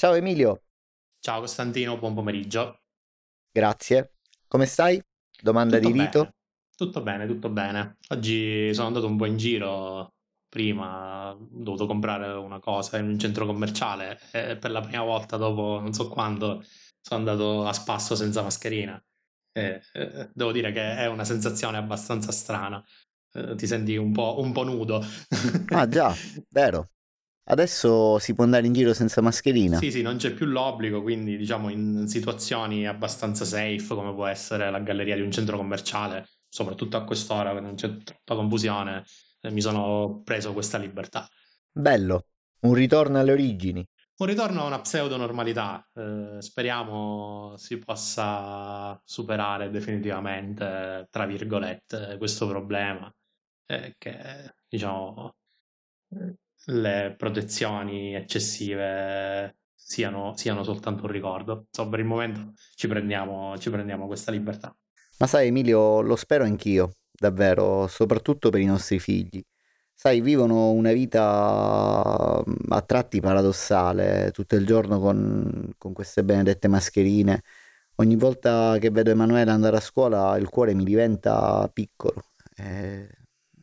Ciao Emilio. Ciao Costantino, buon pomeriggio. Grazie. Come stai? Domanda Tutto di rito? bene, tutto bene, tutto bene. Oggi sono andato un po' in giro, prima ho dovuto comprare una cosa in un centro commerciale e per la prima volta dopo non so quando sono andato a spasso senza mascherina. E, eh, devo dire che è una sensazione abbastanza strana. Eh, ti senti un po', un po' nudo. Ah già, vero. Adesso si può andare in giro senza mascherina. Sì, sì, non c'è più l'obbligo, quindi diciamo in situazioni abbastanza safe, come può essere la galleria di un centro commerciale, soprattutto a quest'ora, che non c'è troppa confusione, eh, mi sono preso questa libertà. Bello, un ritorno alle origini. Un ritorno a una pseudo-normalità, eh, speriamo si possa superare definitivamente, tra virgolette, questo problema, eh, che diciamo eh, le protezioni eccessive siano, siano soltanto un ricordo. Insomma, per il momento ci prendiamo, ci prendiamo questa libertà. Ma sai Emilio, lo spero anch'io, davvero, soprattutto per i nostri figli. Sai, vivono una vita a tratti paradossale, tutto il giorno con, con queste benedette mascherine. Ogni volta che vedo Emanuele andare a scuola il cuore mi diventa piccolo. Eh,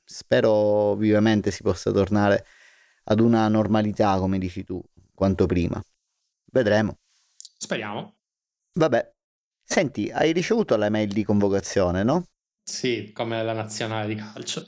spero vivamente si possa tornare ad una normalità, come dici tu, quanto prima. Vedremo. Speriamo. Vabbè. Senti, hai ricevuto la mail di convocazione, no? Sì, come la nazionale di calcio.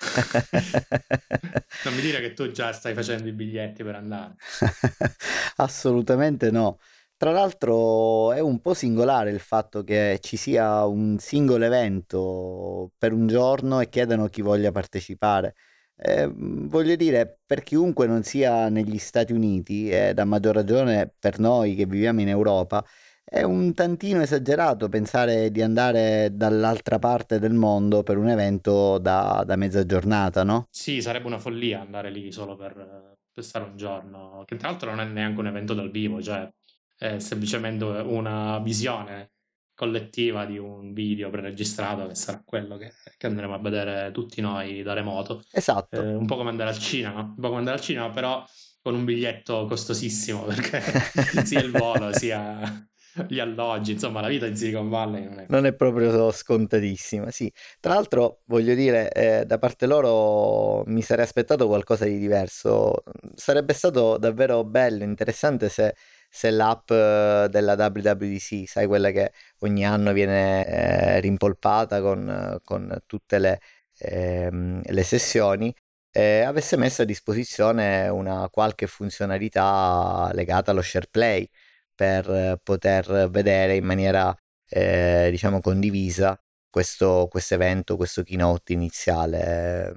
non mi dire che tu già stai facendo i biglietti per andare. Assolutamente no. Tra l'altro è un po' singolare il fatto che ci sia un singolo evento per un giorno e chiedano chi voglia partecipare. Eh, voglio dire, per chiunque non sia negli Stati Uniti, e da maggior ragione per noi che viviamo in Europa, è un tantino esagerato pensare di andare dall'altra parte del mondo per un evento da, da mezza giornata, no? Sì, sarebbe una follia andare lì solo per, per stare un giorno, che tra l'altro non è neanche un evento dal vivo, cioè è semplicemente una visione collettiva di un video preregistrato che sarà quello che, che andremo a vedere tutti noi da remoto. Esatto. Eh, un po' come andare al cinema, un po' come andare al cinema, però con un biglietto costosissimo perché sia il volo sia gli alloggi, insomma la vita in Silicon Valley non è... Non è proprio scontatissima, sì. Tra l'altro voglio dire, eh, da parte loro mi sarei aspettato qualcosa di diverso. Sarebbe stato davvero bello, interessante se se l'app eh, della WWDC, sai quella che ogni anno viene eh, rimpolpata con, con tutte le, ehm, le sessioni, eh, avesse messo a disposizione una qualche funzionalità legata allo share play per poter vedere in maniera eh, diciamo condivisa questo evento, questo keynote iniziale.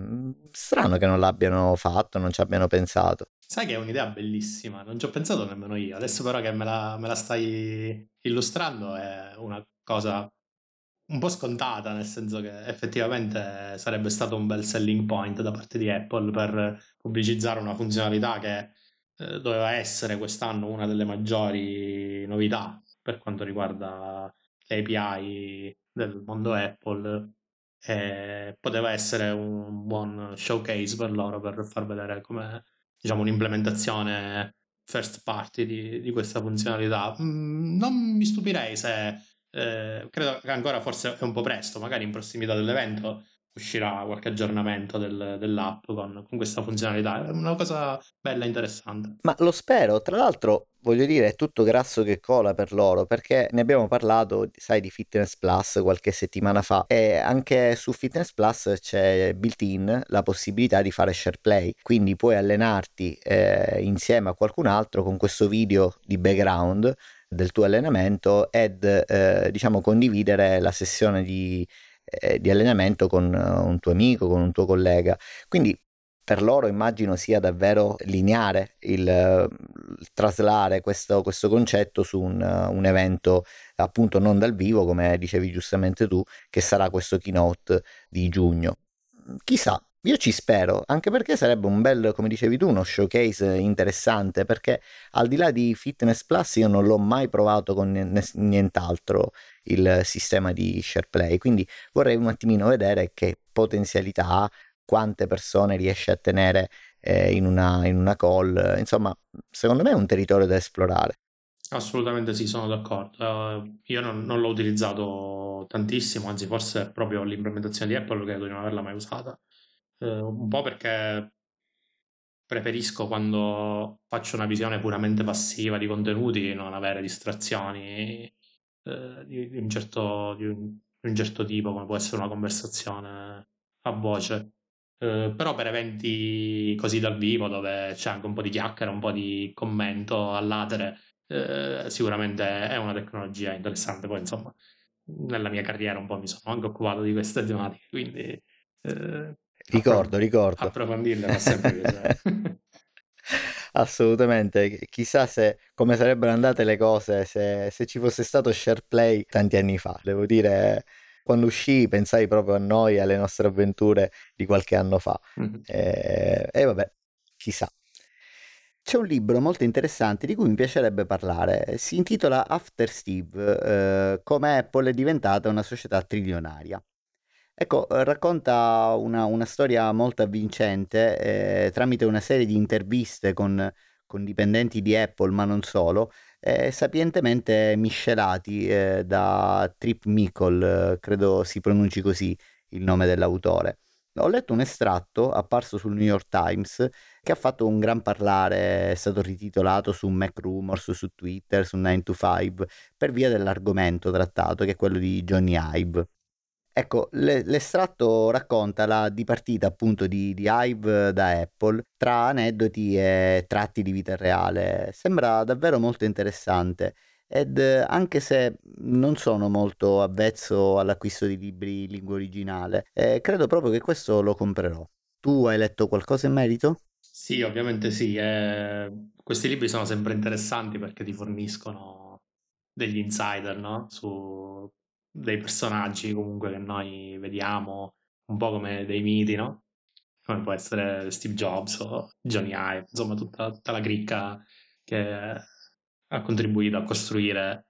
Strano che non l'abbiano fatto, non ci abbiano pensato. Sai che è un'idea bellissima, non ci ho pensato nemmeno io. Adesso però che me la, me la stai illustrando è una cosa un po' scontata, nel senso che effettivamente sarebbe stato un bel selling point da parte di Apple per pubblicizzare una funzionalità che eh, doveva essere quest'anno una delle maggiori novità per quanto riguarda le API del mondo Apple. E poteva essere un buon showcase per loro per far vedere come diciamo, un'implementazione first party di, di questa funzionalità. Mm, non mi stupirei se, eh, credo che ancora forse è un po' presto, magari in prossimità dell'evento uscirà qualche aggiornamento del, dell'app con, con, questa funzionalità. È una cosa bella e interessante. Ma lo spero, tra l'altro voglio dire è tutto grasso che cola per loro perché ne abbiamo parlato, sai, di Fitness Plus qualche settimana fa e anche su Fitness Plus c'è built-in la possibilità di fare share play, quindi puoi allenarti eh, insieme a qualcun altro con questo video di background del tuo allenamento ed eh, diciamo condividere la sessione di eh, di allenamento con uh, un tuo amico, con un tuo collega. Quindi per loro immagino sia davvero lineare il, il traslare questo, questo, concetto su un, un, evento appunto non dal vivo, come dicevi giustamente tu, che sarà questo keynote di giugno. Chissà, io ci spero, anche perché sarebbe un bel, come dicevi tu, uno showcase interessante, perché al di là di Fitness Plus io non l'ho mai provato con nient'altro il sistema di SharePlay, quindi vorrei un attimino vedere che potenzialità quante persone riesce a tenere eh, in, una, in una call. Insomma, secondo me è un territorio da esplorare. Assolutamente sì, sono d'accordo. Uh, io non, non, l'ho utilizzato tantissimo, anzi forse proprio l'implementazione di Apple credo di non averla mai usata. Uh, un po' perché preferisco quando faccio una visione puramente passiva di contenuti non avere distrazioni uh, di, di, un certo, di, un, di, un certo, tipo, come può essere una conversazione a voce. però per eventi così dal vivo dove c'è anche un po' di chiacchiera, un po' di commento all'atere, eh, sicuramente è una tecnologia interessante. Poi, insomma, nella mia carriera un po' mi sono anche occupato di queste tematiche, quindi eh, ricordo, ricordo. Approfondirle fa sempre piacere. Assolutamente, chissà se come sarebbero andate le cose se, se ci fosse stato SharePlay tanti anni fa. Devo dire, quando uscì pensai proprio a noi, alle nostre avventure di qualche anno fa. Mm-hmm. E, e vabbè, chissà. C'è un libro molto interessante di cui mi piacerebbe parlare. Si intitola After Steve, eh, come Apple è diventata una società trilionaria. Ecco, racconta una, una storia molto avvincente eh, tramite una serie di interviste con, con, dipendenti di Apple, ma non solo, eh, sapientemente miscelati eh, da Trip Mickle, credo si pronunci così il nome dell'autore. Ho letto un estratto apparso sul New York Times che ha fatto un gran parlare, è stato rititolato su Mac Rumors, su Twitter, su 9 to 5, per via dell'argomento trattato che è quello di Johnny Ive. Ecco, le, l'estratto racconta la dipartita appunto di, di Hive da Apple tra aneddoti e tratti di vita reale. Sembra davvero molto interessante ed anche se non sono molto avvezzo all'acquisto di libri in lingua originale, eh, credo proprio che questo lo comprerò. Tu hai letto qualcosa in merito? Sì, ovviamente sì. Eh, questi libri sono sempre interessanti perché ti forniscono degli insider, no? Su dei personaggi comunque che noi vediamo un po' come dei miti, no? Come può essere Steve Jobs o Johnny Ive, insomma tutta, tutta la cricca che ha contribuito a costruire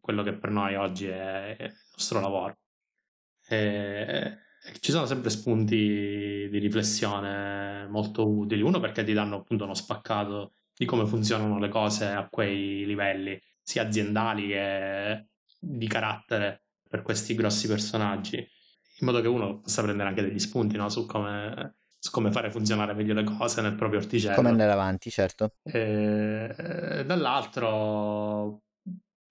quello che per noi oggi è il nostro lavoro. E, ci sono sempre spunti di riflessione molto utili. Uno perché ti danno appunto uno spaccato di come funzionano le cose a quei livelli, sia aziendali che di carattere per questi grossi personaggi, in modo che uno possa prendere anche degli spunti no? su, come, su, come, fare funzionare meglio le cose nel proprio orticello. Come andare avanti, certo. E, dall'altro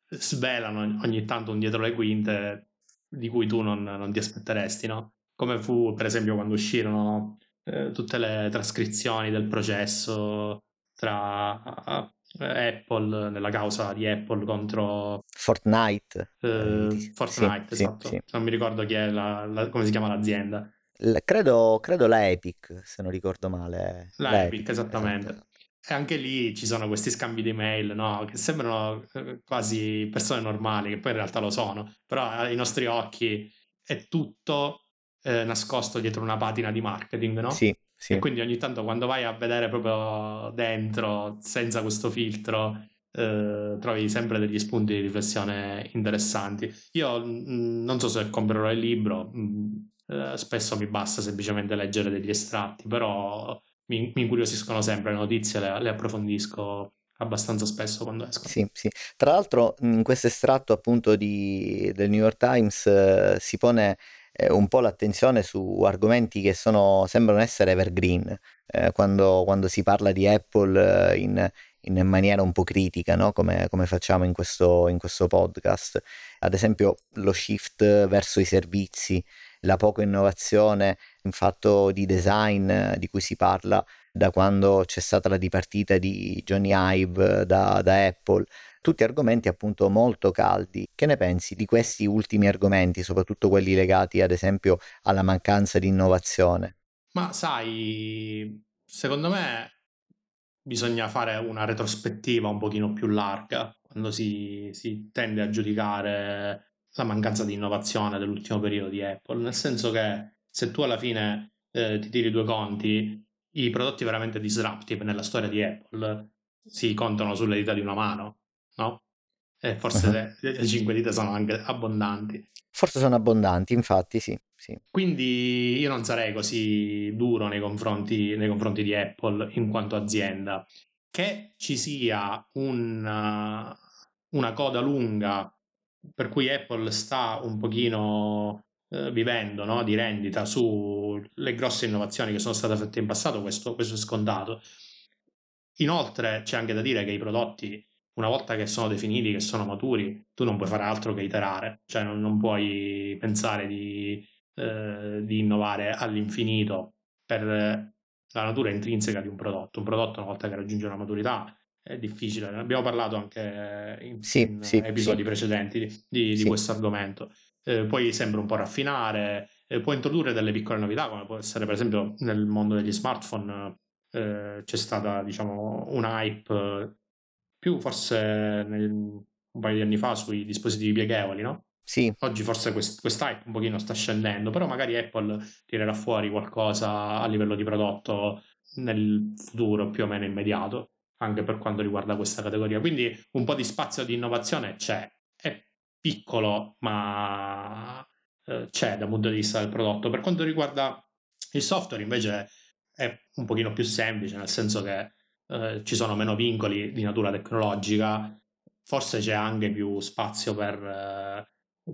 svelano ogni tanto un dietro le quinte di cui tu non, non ti aspetteresti, no? Come fu, per esempio, quando uscirono eh, tutte le trascrizioni del processo tra Apple, nella causa di Apple contro Fortnite. Eh, Fortnite, sì, esatto. Sì, sì. Non mi ricordo chi è la, la, come si chiama l'azienda. La, credo, credo, la Epic, se non ricordo male. La, la Epic, Epic, esattamente. Esatto. E anche lì ci sono questi scambi di mail, no? Che sembrano eh, quasi persone normali, che poi in realtà lo sono. Però ai nostri occhi è tutto eh, nascosto dietro una patina di marketing, no? Sì, sì. E quindi ogni tanto quando vai a vedere proprio dentro, senza questo filtro, eh, trovi sempre degli spunti di riflessione interessanti. Io mh, mm, non so se comprerò il libro, mh, mm, eh, spesso mi basta semplicemente leggere degli estratti, però mi, mi incuriosiscono sempre le notizie, le, le approfondisco abbastanza spesso quando escono. Sì, sì. Tra l'altro in questo estratto appunto di, del New York Times eh, si pone eh, un po' l'attenzione su argomenti che sono, sembrano essere evergreen, eh, quando, quando, si parla di Apple eh, in, in maniera un po' critica, no? come, come, facciamo in questo, in questo podcast. Ad esempio lo shift verso i servizi, la poca innovazione in fatto di design eh, di cui si parla da quando c'è stata la dipartita di Johnny Ive da, da Apple tutti argomenti appunto molto caldi. Che ne pensi di questi ultimi argomenti, soprattutto quelli legati ad esempio alla mancanza di innovazione? Ma sai, secondo me bisogna fare una retrospettiva un pochino più larga quando si, si tende a giudicare la mancanza di innovazione dell'ultimo periodo di Apple, nel senso che se tu alla fine eh, ti tiri due conti, i prodotti veramente disruptive nella storia di Apple si contano sulle dita di una mano no? e forse uh-huh. le, le 5 dita sono anche abbondanti. Forse sono abbondanti, infatti, sì, sì. Quindi io non sarei così duro nei confronti, nei confronti di Apple in quanto azienda. Che ci sia una, una coda lunga per cui Apple sta un pochino eh, vivendo no? di rendita sulle grosse innovazioni che sono state fatte in passato, questo, questo è scontato. Inoltre c'è anche da dire che i prodotti, una volta che sono definiti, che sono maturi, tu non puoi fare altro che iterare, cioè non, non puoi pensare di, eh, di innovare all'infinito per la natura intrinseca di un prodotto. Un prodotto, una volta che raggiunge una maturità, è difficile. Ne abbiamo parlato anche in, sì, in sì, episodi sì. precedenti di, di questo argomento. Eh, poi sembra un po' raffinare, eh, può introdurre delle piccole novità, come può essere per esempio nel mondo degli smartphone eh, c'è stata diciamo un hype più forse nel, un paio di anni fa sui dispositivi pieghevoli, no? Sì. Oggi forse quest, hype un pochino sta scendendo, però magari Apple tirerà fuori qualcosa a livello di prodotto nel futuro più o meno immediato anche per quanto riguarda questa categoria. Quindi un po' di spazio di innovazione c'è, è piccolo, ma eh, c'è dal punto di vista del prodotto. Per quanto riguarda il software, invece, è un pochino più semplice, nel senso che eh, ci sono meno vincoli di natura tecnologica, forse c'è anche più spazio per, eh,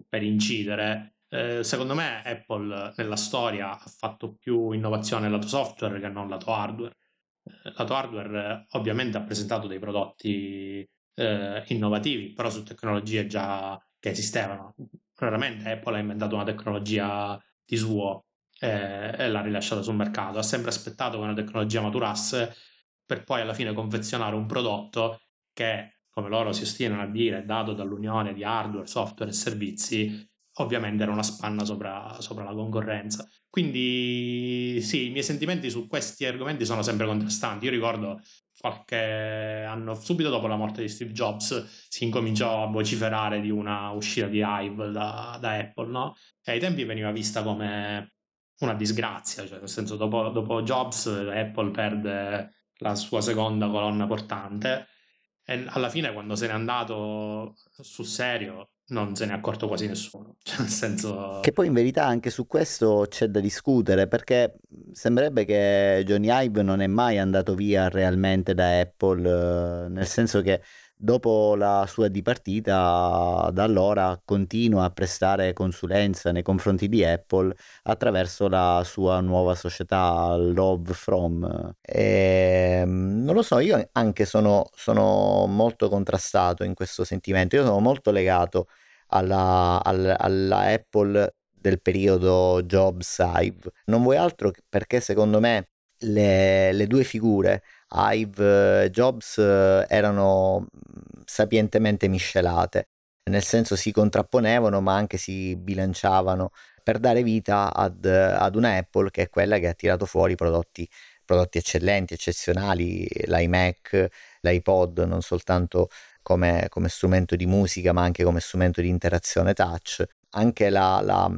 per incidere. Eh, secondo me Apple nella storia ha fatto più innovazione lato software che non lato hardware lato hardware ovviamente ha presentato dei prodotti eh, innovativi, però su tecnologie già che esistevano. Raramente Apple ha inventato una tecnologia di suo eh, e l'ha rilasciata sul mercato. Ha sempre aspettato che una tecnologia maturasse per poi alla fine confezionare un prodotto che, come loro si ostinano a dire, dato dall'unione di hardware, software e servizi, ovviamente era una spanna sopra, sopra la concorrenza. Quindi sì, i miei sentimenti su questi argomenti sono sempre contrastanti. Io ricordo qualche anno, subito dopo la morte di Steve Jobs, si incominciò a vociferare di una uscita di Hive da, da Apple, no? E ai tempi veniva vista come una disgrazia, cioè nel senso dopo, dopo Jobs Apple perde la sua seconda colonna portante e alla fine quando se n'è andato sul serio non se ne è accorto quasi nessuno. Cioè, nel senso... Che poi in verità anche su questo c'è da discutere perché sembrerebbe che Johnny Ive non è mai andato via realmente da Apple, nel senso che dopo la sua dipartita da allora continua a prestare consulenza nei confronti di Apple attraverso la sua nuova società Love From. E, ehm, non lo so, io anche sono, sono molto contrastato in questo sentimento, io sono molto legato alla, alla, alla Apple del periodo Jobs-Ive. Non vuoi altro perché secondo me le, le due figure Hive eh, Jobs eh, erano mm, sapientemente miscelate, nel senso si contrapponevano ma anche si bilanciavano per dare vita ad, ad una Apple che è quella che ha tirato fuori prodotti, prodotti eccellenti, eccezionali, l'iMac, l'iPod, non soltanto come, come, strumento di musica ma anche come strumento di interazione touch. Anche la, la,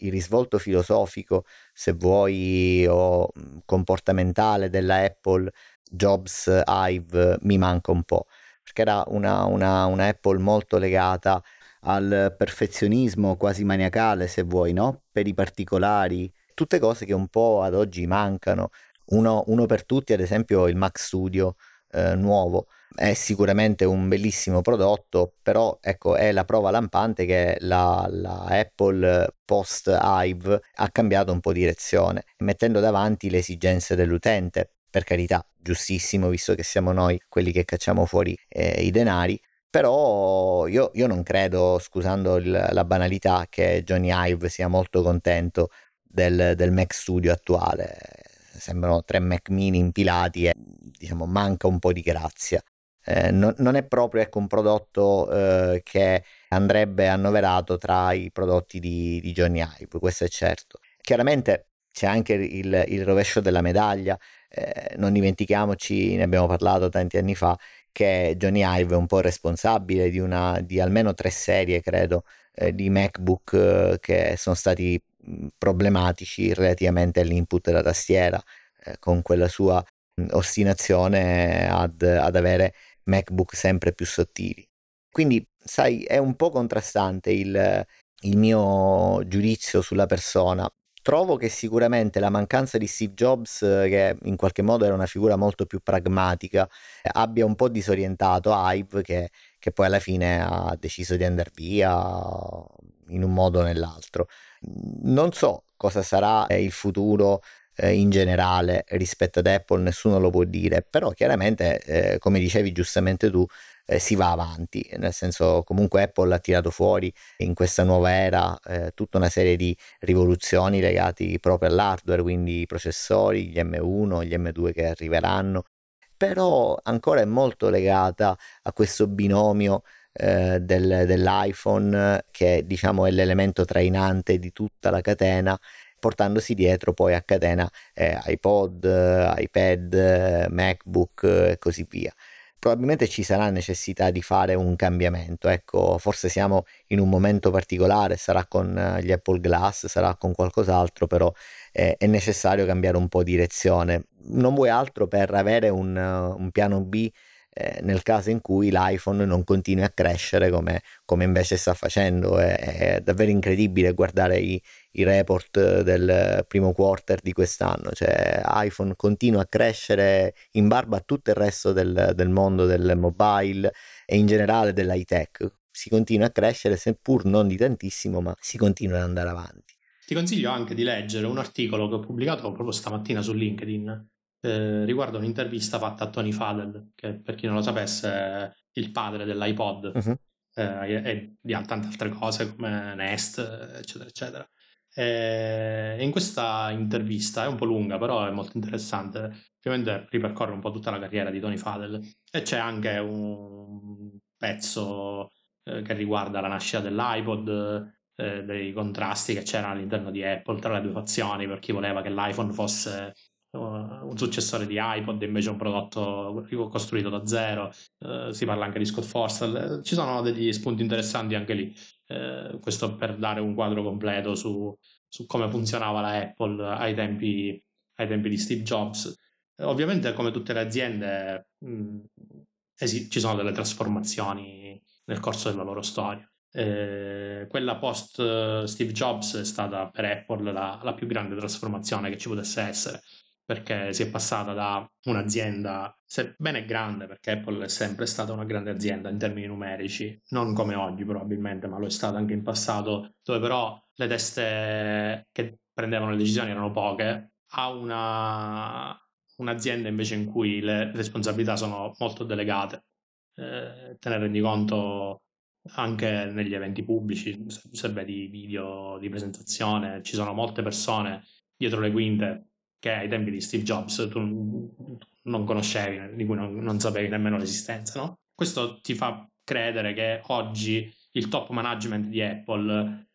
il risvolto filosofico, se vuoi, o comportamentale della Apple Jobs Hive mi manca un po', perché era una, una, una Apple molto legata al perfezionismo quasi maniacale, se vuoi, no? Per i particolari, tutte cose che un po' ad oggi mancano. Uno, uno per tutti, ad esempio, il Mac Studio eh, nuovo è sicuramente un bellissimo prodotto, però ecco, è la prova lampante che la, la Apple post Hive ha cambiato un po' direzione, mettendo davanti le esigenze dell'utente. Per carità, giustissimo, visto che siamo noi quelli che cacciamo fuori eh, i denari, però io, io, non credo, scusando il, la banalità, che Johnny Hive sia molto contento del, del Mac Studio attuale. Sembrano tre Mac mini impilati e diciamo manca un po' di grazia. Eh, non, non, è proprio ecco, un prodotto eh, che andrebbe annoverato tra i prodotti di, di Johnny Ive, questo è certo. Chiaramente c'è anche il, il rovescio della medaglia, eh, non dimentichiamoci, ne abbiamo parlato tanti anni fa, che Johnny Ive è un po' responsabile di, una, di almeno tre serie, credo, eh, di MacBook eh, che sono stati problematici relativamente all'input della tastiera, eh, con quella sua ostinazione ad, ad avere MacBook sempre più sottili. Quindi, sai, è un po' contrastante il, il mio giudizio sulla persona. Trovo che sicuramente la mancanza di Steve Jobs, che in qualche modo era una figura molto più pragmatica, abbia un po' disorientato Ive, che, che poi alla fine ha deciso di andare via in un modo o nell'altro. Non so cosa sarà il futuro eh, in generale rispetto ad Apple, nessuno lo può dire, però chiaramente, eh, come dicevi giustamente tu, eh, si va avanti, nel senso comunque Apple ha tirato fuori in questa nuova era eh, tutta una serie di rivoluzioni legate proprio all'hardware, quindi i processori, gli M1, gli M2 che arriveranno, però ancora è molto legata a questo binomio eh, del, dell'iPhone che diciamo è l'elemento trainante di tutta la catena portandosi dietro poi a catena eh, iPod, iPad, MacBook e così via probabilmente ci sarà necessità di fare un cambiamento. Ecco, forse siamo in un momento particolare, sarà con eh, gli Apple Glass, sarà con qualcos'altro, però eh, è necessario cambiare un po' direzione. Non vuoi altro per avere un, un piano B eh, nel caso in cui l'iPhone non continui a crescere come, come invece sta facendo. È, è, davvero incredibile guardare i, i report del primo quarter di quest'anno, cioè iPhone continua a crescere in barba a tutto il resto del, del mondo del mobile e in generale dell'high tech. Si continua a crescere, seppur non di tantissimo, ma si continua ad andare avanti. Ti consiglio anche di leggere un articolo che ho pubblicato proprio stamattina su LinkedIn eh, riguardo un'intervista fatta a Tony Fadel, che per chi non lo sapesse è il padre dell'iPod uh-huh. eh, e di tante altre cose come Nest, eccetera, eccetera. E in questa intervista è un po' lunga, però è molto interessante. Ovviamente ripercorre un po' tutta la carriera di Tony Fadel e c'è anche un pezzo eh, che riguarda la nascita dell'iPod, eh, dei contrasti che c'erano all'interno di Apple tra le due fazioni per chi voleva che l'iPhone fosse un successore di iPod invece un prodotto costruito da zero. Uh, si parla anche di Scott Forstall ci sono degli spunti interessanti anche lì. Uh, questo per dare un quadro completo su, su come funzionava la Apple ai tempi, ai tempi di Steve Jobs. Uh, ovviamente come tutte le aziende mh, mm, esi- ci sono delle trasformazioni nel corso della loro storia. Eh, quella post Steve Jobs è stata per Apple la, la, più grande trasformazione che ci potesse essere perché si è passata da un'azienda, sebbene grande, perché Apple è sempre stata una grande azienda in termini numerici, non come oggi probabilmente, ma lo è stato anche in passato, dove però le teste che prendevano le decisioni erano poche, a una, un'azienda invece in cui le responsabilità sono molto delegate. Eh, te ne rendi conto anche negli eventi pubblici, se vedi video di presentazione, ci sono molte persone dietro le quinte che ai tempi di Steve Jobs tu non conoscevi, di cui non, non sapevi nemmeno l'esistenza, no? Questo ti fa credere che oggi il top management di Apple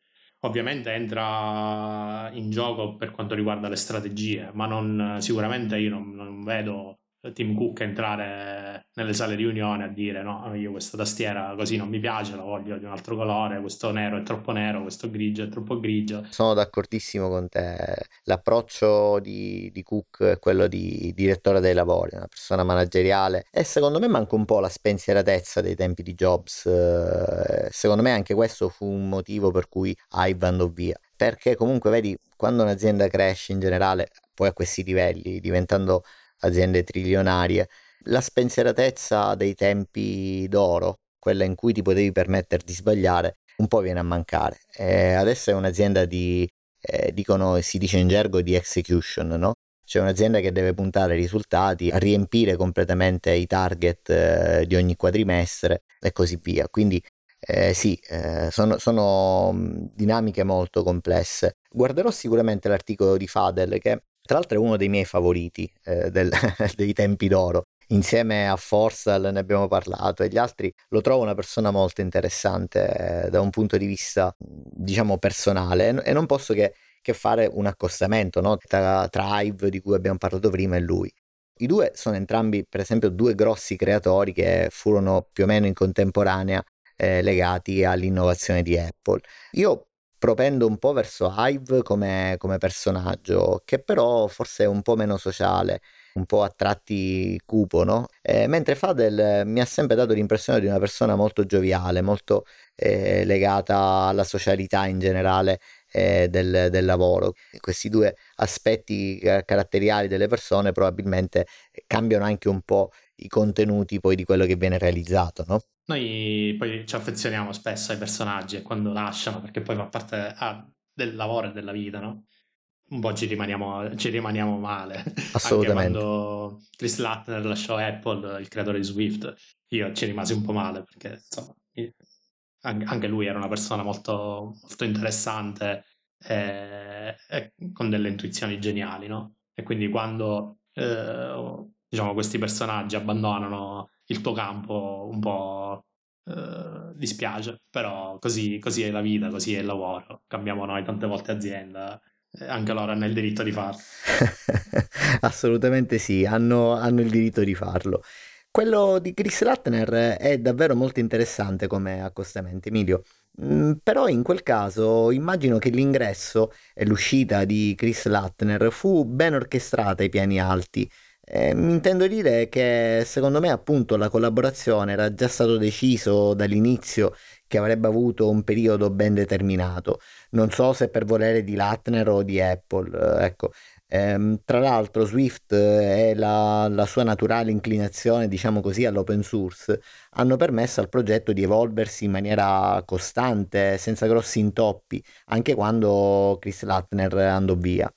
ovviamente entra in gioco per quanto riguarda le strategie, ma non, sicuramente io non, non vedo Tim Cook entrare nelle sale riunione a dire no, io questa tastiera così non mi piace, la voglio di un altro colore, questo nero è troppo nero, questo grigio è troppo grigio. Sono d'accordissimo con te, l'approccio di, di Cook è quello di direttore dei lavori, una persona manageriale e secondo me manca un po' la spensieratezza dei tempi di Jobs, eh, secondo me anche questo fu un motivo per cui Ive andò via, perché comunque vedi quando un'azienda cresce in generale, poi a questi livelli, diventando aziende trilionarie, la spensieratezza dei tempi d'oro, quella in cui ti potevi permettere di sbagliare, un po' viene a mancare. E adesso è un'azienda di, eh, dicono, si dice in gergo, di execution, no? C'è un'azienda che deve puntare ai risultati, a riempire completamente i target eh, di ogni quadrimestre e così via. Quindi eh, sì, eh, sono, sono, dinamiche molto complesse. Guarderò sicuramente l'articolo di Fadel che tra l'altro è uno dei miei favoriti eh, del, dei tempi d'oro. Insieme a Forsal ne abbiamo parlato e gli altri lo trovo una persona molto interessante eh, da un punto di vista, diciamo, personale e non posso che, che fare un accostamento no? tra, tra Hive di cui abbiamo parlato prima e lui. I due sono entrambi, per esempio, due grossi creatori che furono più o meno in contemporanea eh, legati all'innovazione di Apple. Io propendo un po' verso Hive come, come personaggio, che però forse è un po' meno sociale un po' a tratti cupo, no? Eh, mentre Fadel mi ha sempre dato l'impressione di una persona molto gioviale, molto eh, legata alla socialità in generale eh, del, del, lavoro. Questi due aspetti caratteriali delle persone probabilmente cambiano anche un po' i contenuti poi di quello che viene realizzato, no? Noi poi ci affezioniamo spesso ai personaggi e quando lasciano, perché poi fa parte ah, del lavoro e della vita, no? Un po' ci rimaniamo, ci rimaniamo male. Assolutamente. Anche quando Chris Lattner lasciò Apple, il creatore di Swift, io ci rimasi un po' male perché insomma, anche lui era una persona molto, molto interessante e, e, con delle intuizioni geniali, no? E quindi quando eh, diciamo, questi personaggi abbandonano il tuo campo un po' eh, dispiace, però così, così, è la vita, così è il lavoro. Cambiamo noi tante volte azienda, eh, anche loro hanno il diritto di farlo. Assolutamente sì, hanno, hanno il diritto di farlo. Quello di Chris Lattner è davvero molto interessante come accostamento, Emilio. Mm, però in quel caso immagino che l'ingresso e l'uscita di Chris Lattner fu ben orchestrata ai piani alti. Eh, intendo dire che secondo me appunto la collaborazione era già stato deciso dall'inizio che avrebbe avuto un periodo ben determinato. Non so se per volere di Lattner o di Apple, eh, ecco. Ehm, tra l'altro Swift e la, la sua naturale inclinazione, diciamo così, all'open source hanno permesso al progetto di evolversi in maniera costante, senza grossi intoppi, anche quando Chris Lattner andò via.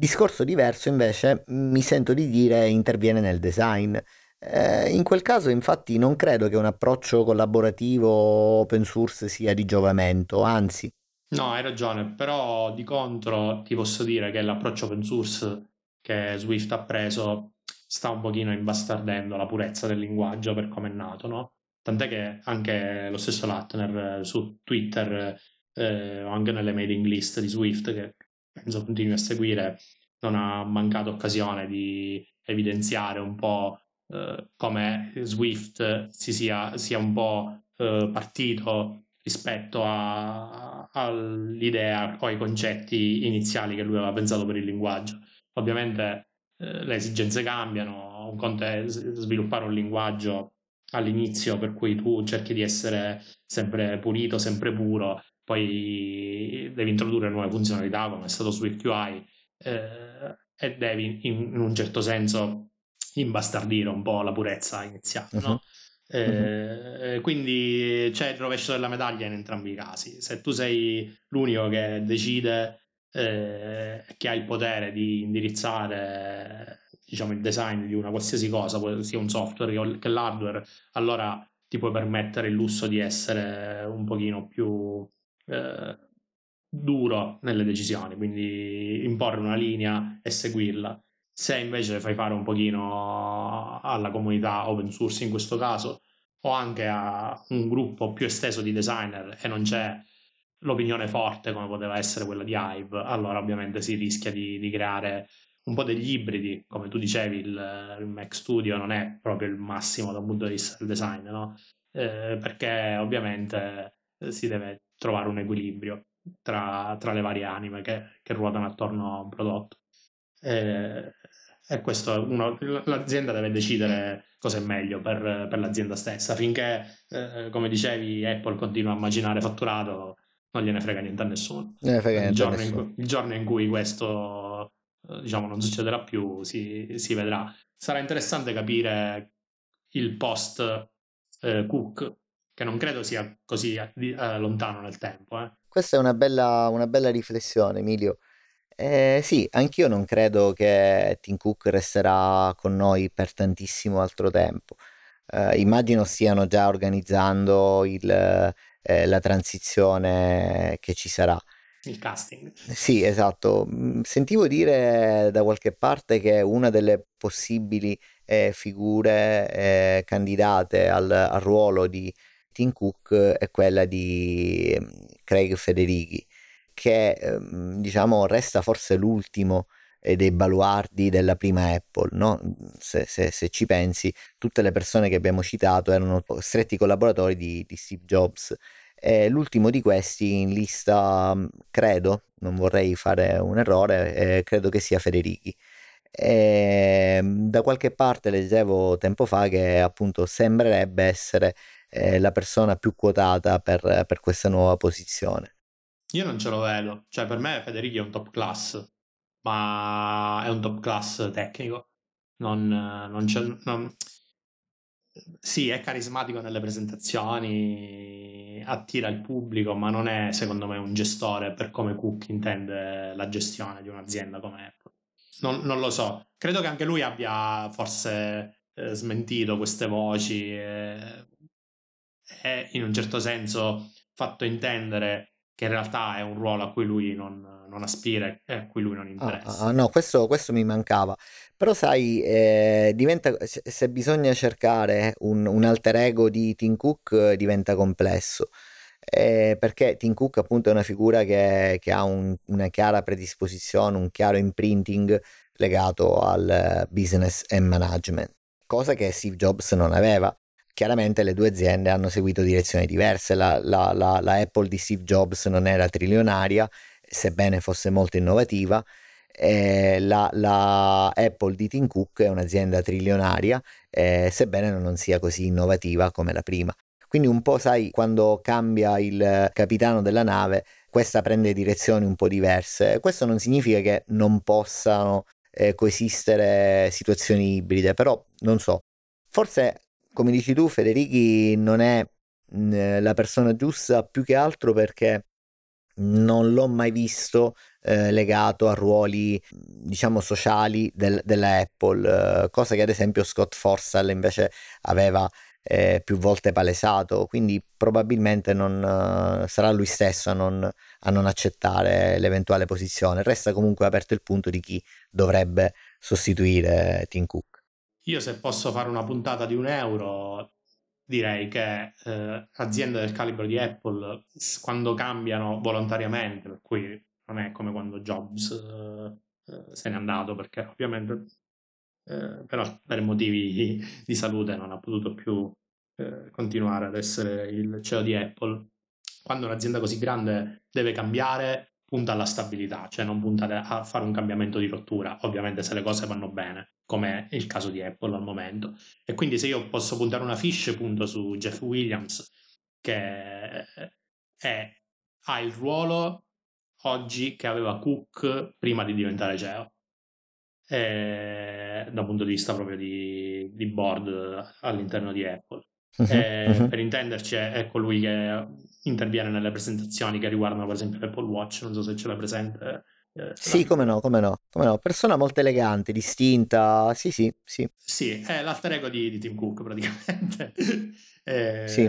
Discorso diverso invece mi sento di dire interviene nel design. Eh, in quel caso infatti non credo che un approccio collaborativo open source sia di giovamento, anzi No, hai ragione, però di contro ti posso dire che l'approccio open source che Swift ha preso sta un pochino imbastardendo la purezza del linguaggio per come è nato, no? Tant'è che anche lo stesso Lattner su Twitter eh, anche nelle mailing list di Swift, che penso continui a seguire, non ha mancato occasione di evidenziare un po' eh, come Swift si sia, sia un po' eh, partito rispetto a, all'idea o ai concetti iniziali che lui aveva pensato per il linguaggio. Ovviamente eh, le esigenze cambiano, un conto è sviluppare un linguaggio all'inizio per cui tu cerchi di essere sempre pulito, sempre puro, poi devi introdurre nuove funzionalità come è stato Swift UI eh, e devi in, in, un certo senso imbastardire un po' la purezza iniziale, uh-huh. no? Eh, Quindi c'è il rovescio della medaglia in entrambi i casi. Se tu sei l'unico che decide eh, che ha il potere di indirizzare diciamo, il design di una qualsiasi cosa, sia un software che l'hardware, allora ti puoi permettere il lusso di essere un pochino più eh, duro nelle decisioni, quindi imporre una linea e seguirla. Se invece fai fare un pochino alla comunità open source in questo caso, o anche a un gruppo più esteso di designer e non c'è l'opinione forte come poteva essere quella di Hive, allora ovviamente si rischia di, di creare un po' degli ibridi, come tu dicevi, il, il, Mac Studio non è proprio il massimo dal punto di vista del design, no? eh, perché ovviamente si deve trovare un equilibrio tra, tra le varie anime che, che ruotano attorno a un prodotto. E, e questo uno, l'azienda deve decidere cosa è meglio per, per l'azienda stessa. Finché, eh, come dicevi, Apple continua a immaginare fatturato, non gliene frega niente a nessuno. Niente il, giorno nessuno. Cui, il, giorno in cui questo eh, diciamo, non succederà più, si, si, vedrà. Sarà interessante capire il post eh, Cook, che non credo sia così eh, lontano nel tempo. Eh. Questa è una bella, una bella riflessione, Emilio. Eh, sì, anch'io non credo che Tim Cook resterà con noi per tantissimo altro tempo. Eh, immagino stiano già organizzando il, eh, la transizione che ci sarà. Il casting. Sì, esatto. Mm, sentivo dire da qualche parte che una delle possibili eh, figure eh, candidate al, al ruolo di Tim Cook è quella di mm, Craig Federighi che ehm, diciamo resta forse l'ultimo dei baluardi della prima Apple, no? se, se, se, ci pensi, tutte le persone che abbiamo citato erano stretti collaboratori di, di Steve Jobs. E l'ultimo di questi in lista, credo, non vorrei fare un errore, eh, credo che sia Federighi. E mm, da qualche parte leggevo tempo fa che appunto sembrerebbe essere eh, la persona più quotata per, per questa nuova posizione. Io non ce lo vedo, cioè per me Federici è un top class, ma è un top class tecnico. Non, non c'è, non... Sì, è carismatico nelle presentazioni, attira il pubblico, ma non è secondo me un gestore per come Cook intende la gestione di un'azienda come Apple. Non, non lo so, credo che anche lui abbia forse eh, smentito queste voci e, e in un certo senso fatto intendere che in realtà è un ruolo a cui lui non, non aspira e a cui lui non interessa. Ah, ah, no, questo, questo, mi mancava. Però sai, eh, diventa, se, se, bisogna cercare un, un, alter ego di Tim Cook diventa complesso. Eh, perché Tim Cook appunto è una figura che, che ha un, una chiara predisposizione, un chiaro imprinting legato al business e management, cosa che Steve Jobs non aveva chiaramente le due aziende hanno seguito direzioni diverse. La, la, la, la Apple di Steve Jobs non era trilionaria, sebbene fosse molto innovativa. Eh, la, la, Apple di Tim Cook è un'azienda trilionaria, eh, sebbene non sia così innovativa come la prima. Quindi un po' sai, quando cambia il capitano della nave, questa prende direzioni un po' diverse. Questo non significa che non possano eh, coesistere situazioni ibride, però non so. Forse come dici tu, Federici non è mh, la persona giusta più che altro perché non l'ho mai visto eh, legato a ruoli diciamo sociali del, della Apple, eh, cosa che ad esempio Scott Forstall invece aveva eh, più volte palesato, quindi probabilmente non, uh, sarà lui stesso a non, a non, accettare l'eventuale posizione. Resta comunque aperto il punto di chi dovrebbe sostituire Tim Cook. Io se posso fare una puntata di un euro, direi che eh, aziende del calibro di Apple, quando cambiano volontariamente, per cui non è come quando Jobs eh, eh se n'è andato, perché ovviamente eh, però per motivi di salute non ha potuto più eh, continuare ad essere il CEO di Apple. Quando un'azienda così grande deve cambiare, punta alla stabilità, cioè non punta a fare un cambiamento di rottura, ovviamente se le cose vanno bene come è il caso di Apple al momento. E quindi se io posso puntare una fiche, punto su Jeff Williams, che è, ha il ruolo oggi che aveva Cook prima di diventare CEO. E, dal punto di vista proprio di, di board all'interno di Apple. Uh-huh, uh-huh. Per intenderci, è colui che interviene nelle presentazioni che riguardano, per esempio, l'Apple Watch. Non so se ce l'hai presente eh, sì, come no, come no, come no. Persona molto elegante, distinta. Sì, sì, sì. Sì, è l'alter ego di, di Tim Cook praticamente. eh, sì.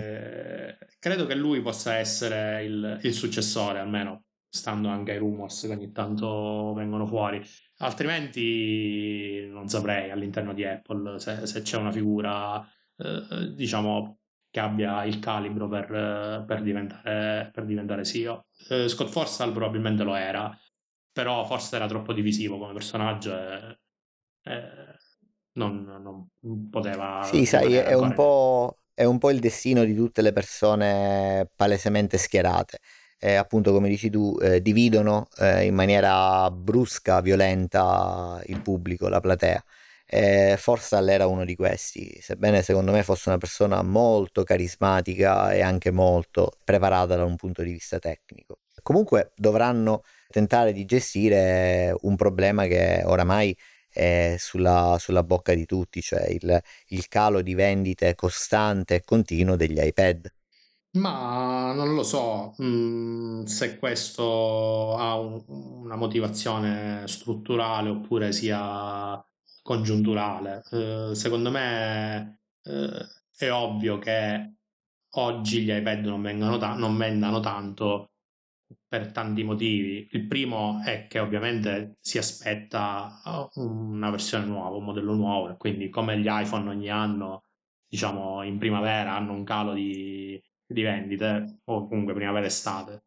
Credo che lui possa essere il, il, successore, almeno stando anche ai rumors che ogni tanto vengono fuori. Altrimenti non saprei all'interno di Apple se, se c'è una figura, eh, diciamo, che abbia il calibro per, per, diventare, per diventare CEO. Eh, Scott Forstall probabilmente lo era però forse era troppo divisivo come personaggio e, e non, non, poteva... Sì, sai, è un, è un, po', il destino di tutte le persone palesemente schierate. E appunto, come dici tu, eh, dividono eh, in maniera brusca, violenta il pubblico, la platea. E Forstal era uno di questi, sebbene secondo me fosse una persona molto carismatica e anche molto preparata da un punto di vista tecnico. Comunque dovranno tentare di gestire un problema che oramai è sulla, sulla bocca di tutti, cioè il, il calo di vendite costante e continuo degli iPad. Ma non lo so mm, se questo ha un, una motivazione strutturale oppure sia congiunturale. Eh, secondo me eh, è ovvio che oggi gli iPad non, ta- non vendano tanto per tanti motivi. Il primo è che ovviamente si aspetta uh, una versione nuova, un modello nuovo, e quindi come gli iPhone ogni anno, diciamo in primavera hanno un calo di, di vendite, o comunque primavera-estate,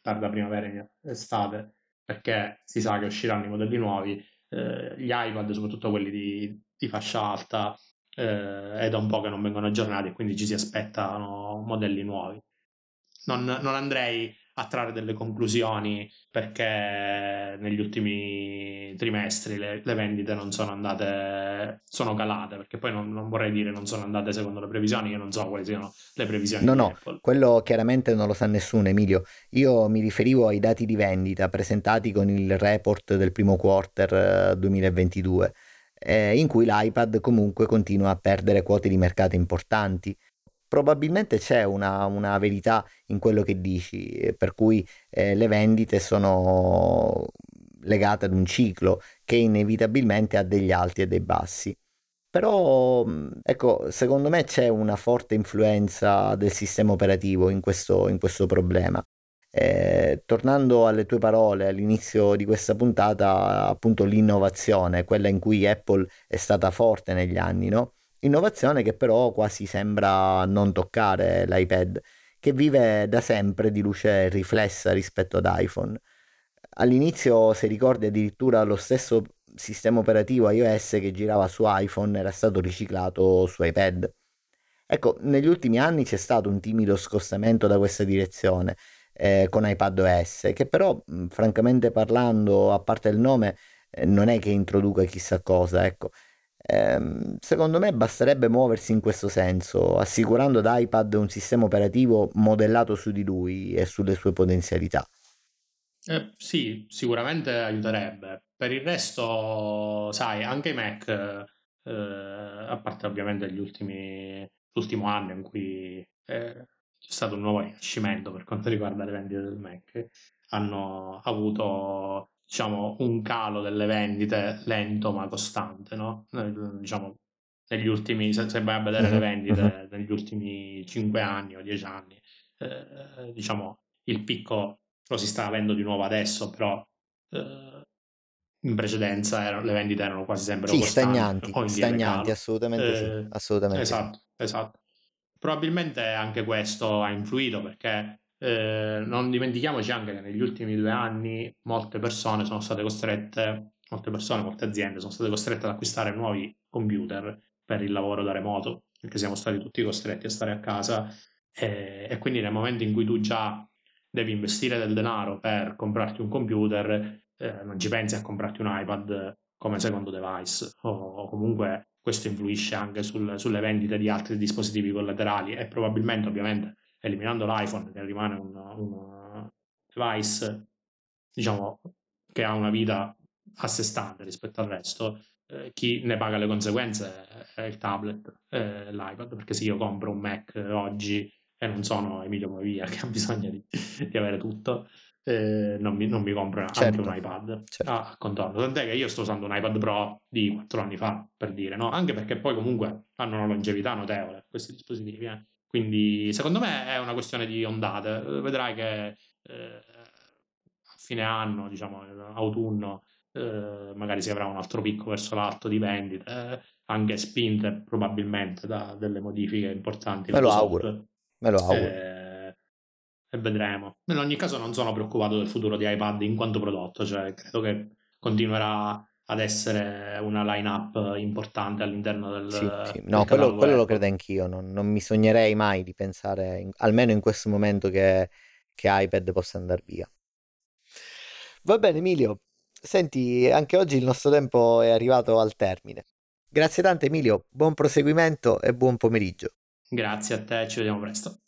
tarda primavera estate, perché si sa che usciranno i modelli nuovi, eh, gli iPad, soprattutto quelli di, di fascia alta, eh, è da un po' che non vengono aggiornati e quindi ci si aspettano modelli nuovi. Non, non andrei a trarre delle conclusioni perché negli ultimi trimestri le, le vendite non sono andate, sono calate, perché poi non, non, vorrei dire non sono andate secondo le previsioni, io non so quali siano le previsioni. No, no, Apple. quello chiaramente non lo sa nessuno, Emilio. Io mi riferivo ai dati di vendita presentati con il report del primo quarter 2022. Eh, eh, in cui l'iPad comunque continua a perdere quote di mercato importanti probabilmente c'è una, una, verità in quello che dici, eh, per cui eh, le vendite sono legate ad un ciclo che inevitabilmente ha degli alti e dei bassi. Però, mm, ecco, secondo me c'è una forte influenza del sistema operativo in questo, in questo problema. Eh, tornando alle tue parole all'inizio di questa puntata, appunto l'innovazione, quella in cui Apple è stata forte negli anni, no? Innovazione che però quasi sembra non toccare l'iPad, che vive da sempre di luce riflessa rispetto ad iPhone. All'inizio, se ricordi, addirittura lo stesso sistema operativo iOS che girava su iPhone era stato riciclato su iPad. Ecco, negli ultimi anni c'è stato un timido scostamento da questa direzione eh, con iPadOS, che però, francamente parlando, a parte il nome, eh, non è che introduca chissà cosa, ecco. Ehm, secondo me basterebbe muoversi in questo senso, assicurando ad iPad un sistema operativo modellato su di lui e sulle sue potenzialità. Eh, sì, sicuramente aiuterebbe. Per il resto, sai, anche i Mac, eh, a parte ovviamente gli ultimi, l'ultimo anno in cui eh, c'è stato un nuovo rinascimento per quanto riguarda le vendite del Mac, hanno avuto diciamo, un calo delle vendite lento ma costante, no? Diciamo, negli ultimi, se, se vai a vedere le mhm, vendite uh-huh. negli ultimi 5 anni o 10 anni, eh, diciamo, il picco lo si sta avendo di nuovo adesso, però eh, in precedenza erano, le vendite erano quasi sempre sì, stagnanti, stagnanti assolutamente, eh, sì, assolutamente esatto, esatto. Probabilmente anche questo ha influito perché eh, non dimentichiamoci anche che negli ultimi due anni molte persone sono state costrette, molte persone, molte aziende sono state costrette ad acquistare nuovi computer per il lavoro da remoto, perché siamo stati tutti costretti a stare a casa. E, e quindi nel momento in cui tu già devi investire del denaro per comprarti un computer, eh, non ci pensi a comprarti un iPad come secondo device. O, o comunque questo influisce anche sul, sulle vendite di altri dispositivi collaterali e probabilmente ovviamente eliminando l'iPhone che rimane un, un device diciamo che ha una vita a sé stante rispetto al resto eh, chi ne paga le conseguenze è il tablet eh, l'iPad perché se io compro un Mac oggi e non sono Emilio Movia che ha bisogno di, di avere tutto eh, non, mi, non, mi, compro certo. anche un iPad certo. a contorno tant'è che io sto usando un iPad Pro di 4 anni fa per dire no? anche perché poi comunque hanno una longevità notevole questi dispositivi eh. Quindi secondo me è una questione di ondate. Vedrai che eh, a fine anno, diciamo autunno, eh, magari si avrà un altro picco verso l'alto di vendite, eh, anche spinte probabilmente da delle modifiche importanti. Me lo auguro. Me lo auguro. Eh, e vedremo. In ogni caso non sono preoccupato del futuro di iPad in quanto prodotto, cioè credo che continuerà ad essere una line-up importante all'interno del... Sì, sì. No, del quello, quello lo credo anch'io, non, non, mi sognerei mai di pensare, in, almeno in questo momento, che, che iPad possa andare via. Va bene Emilio, senti, anche oggi il nostro tempo è arrivato al termine. Grazie tante Emilio, buon proseguimento e buon pomeriggio. Grazie a te, ci vediamo presto.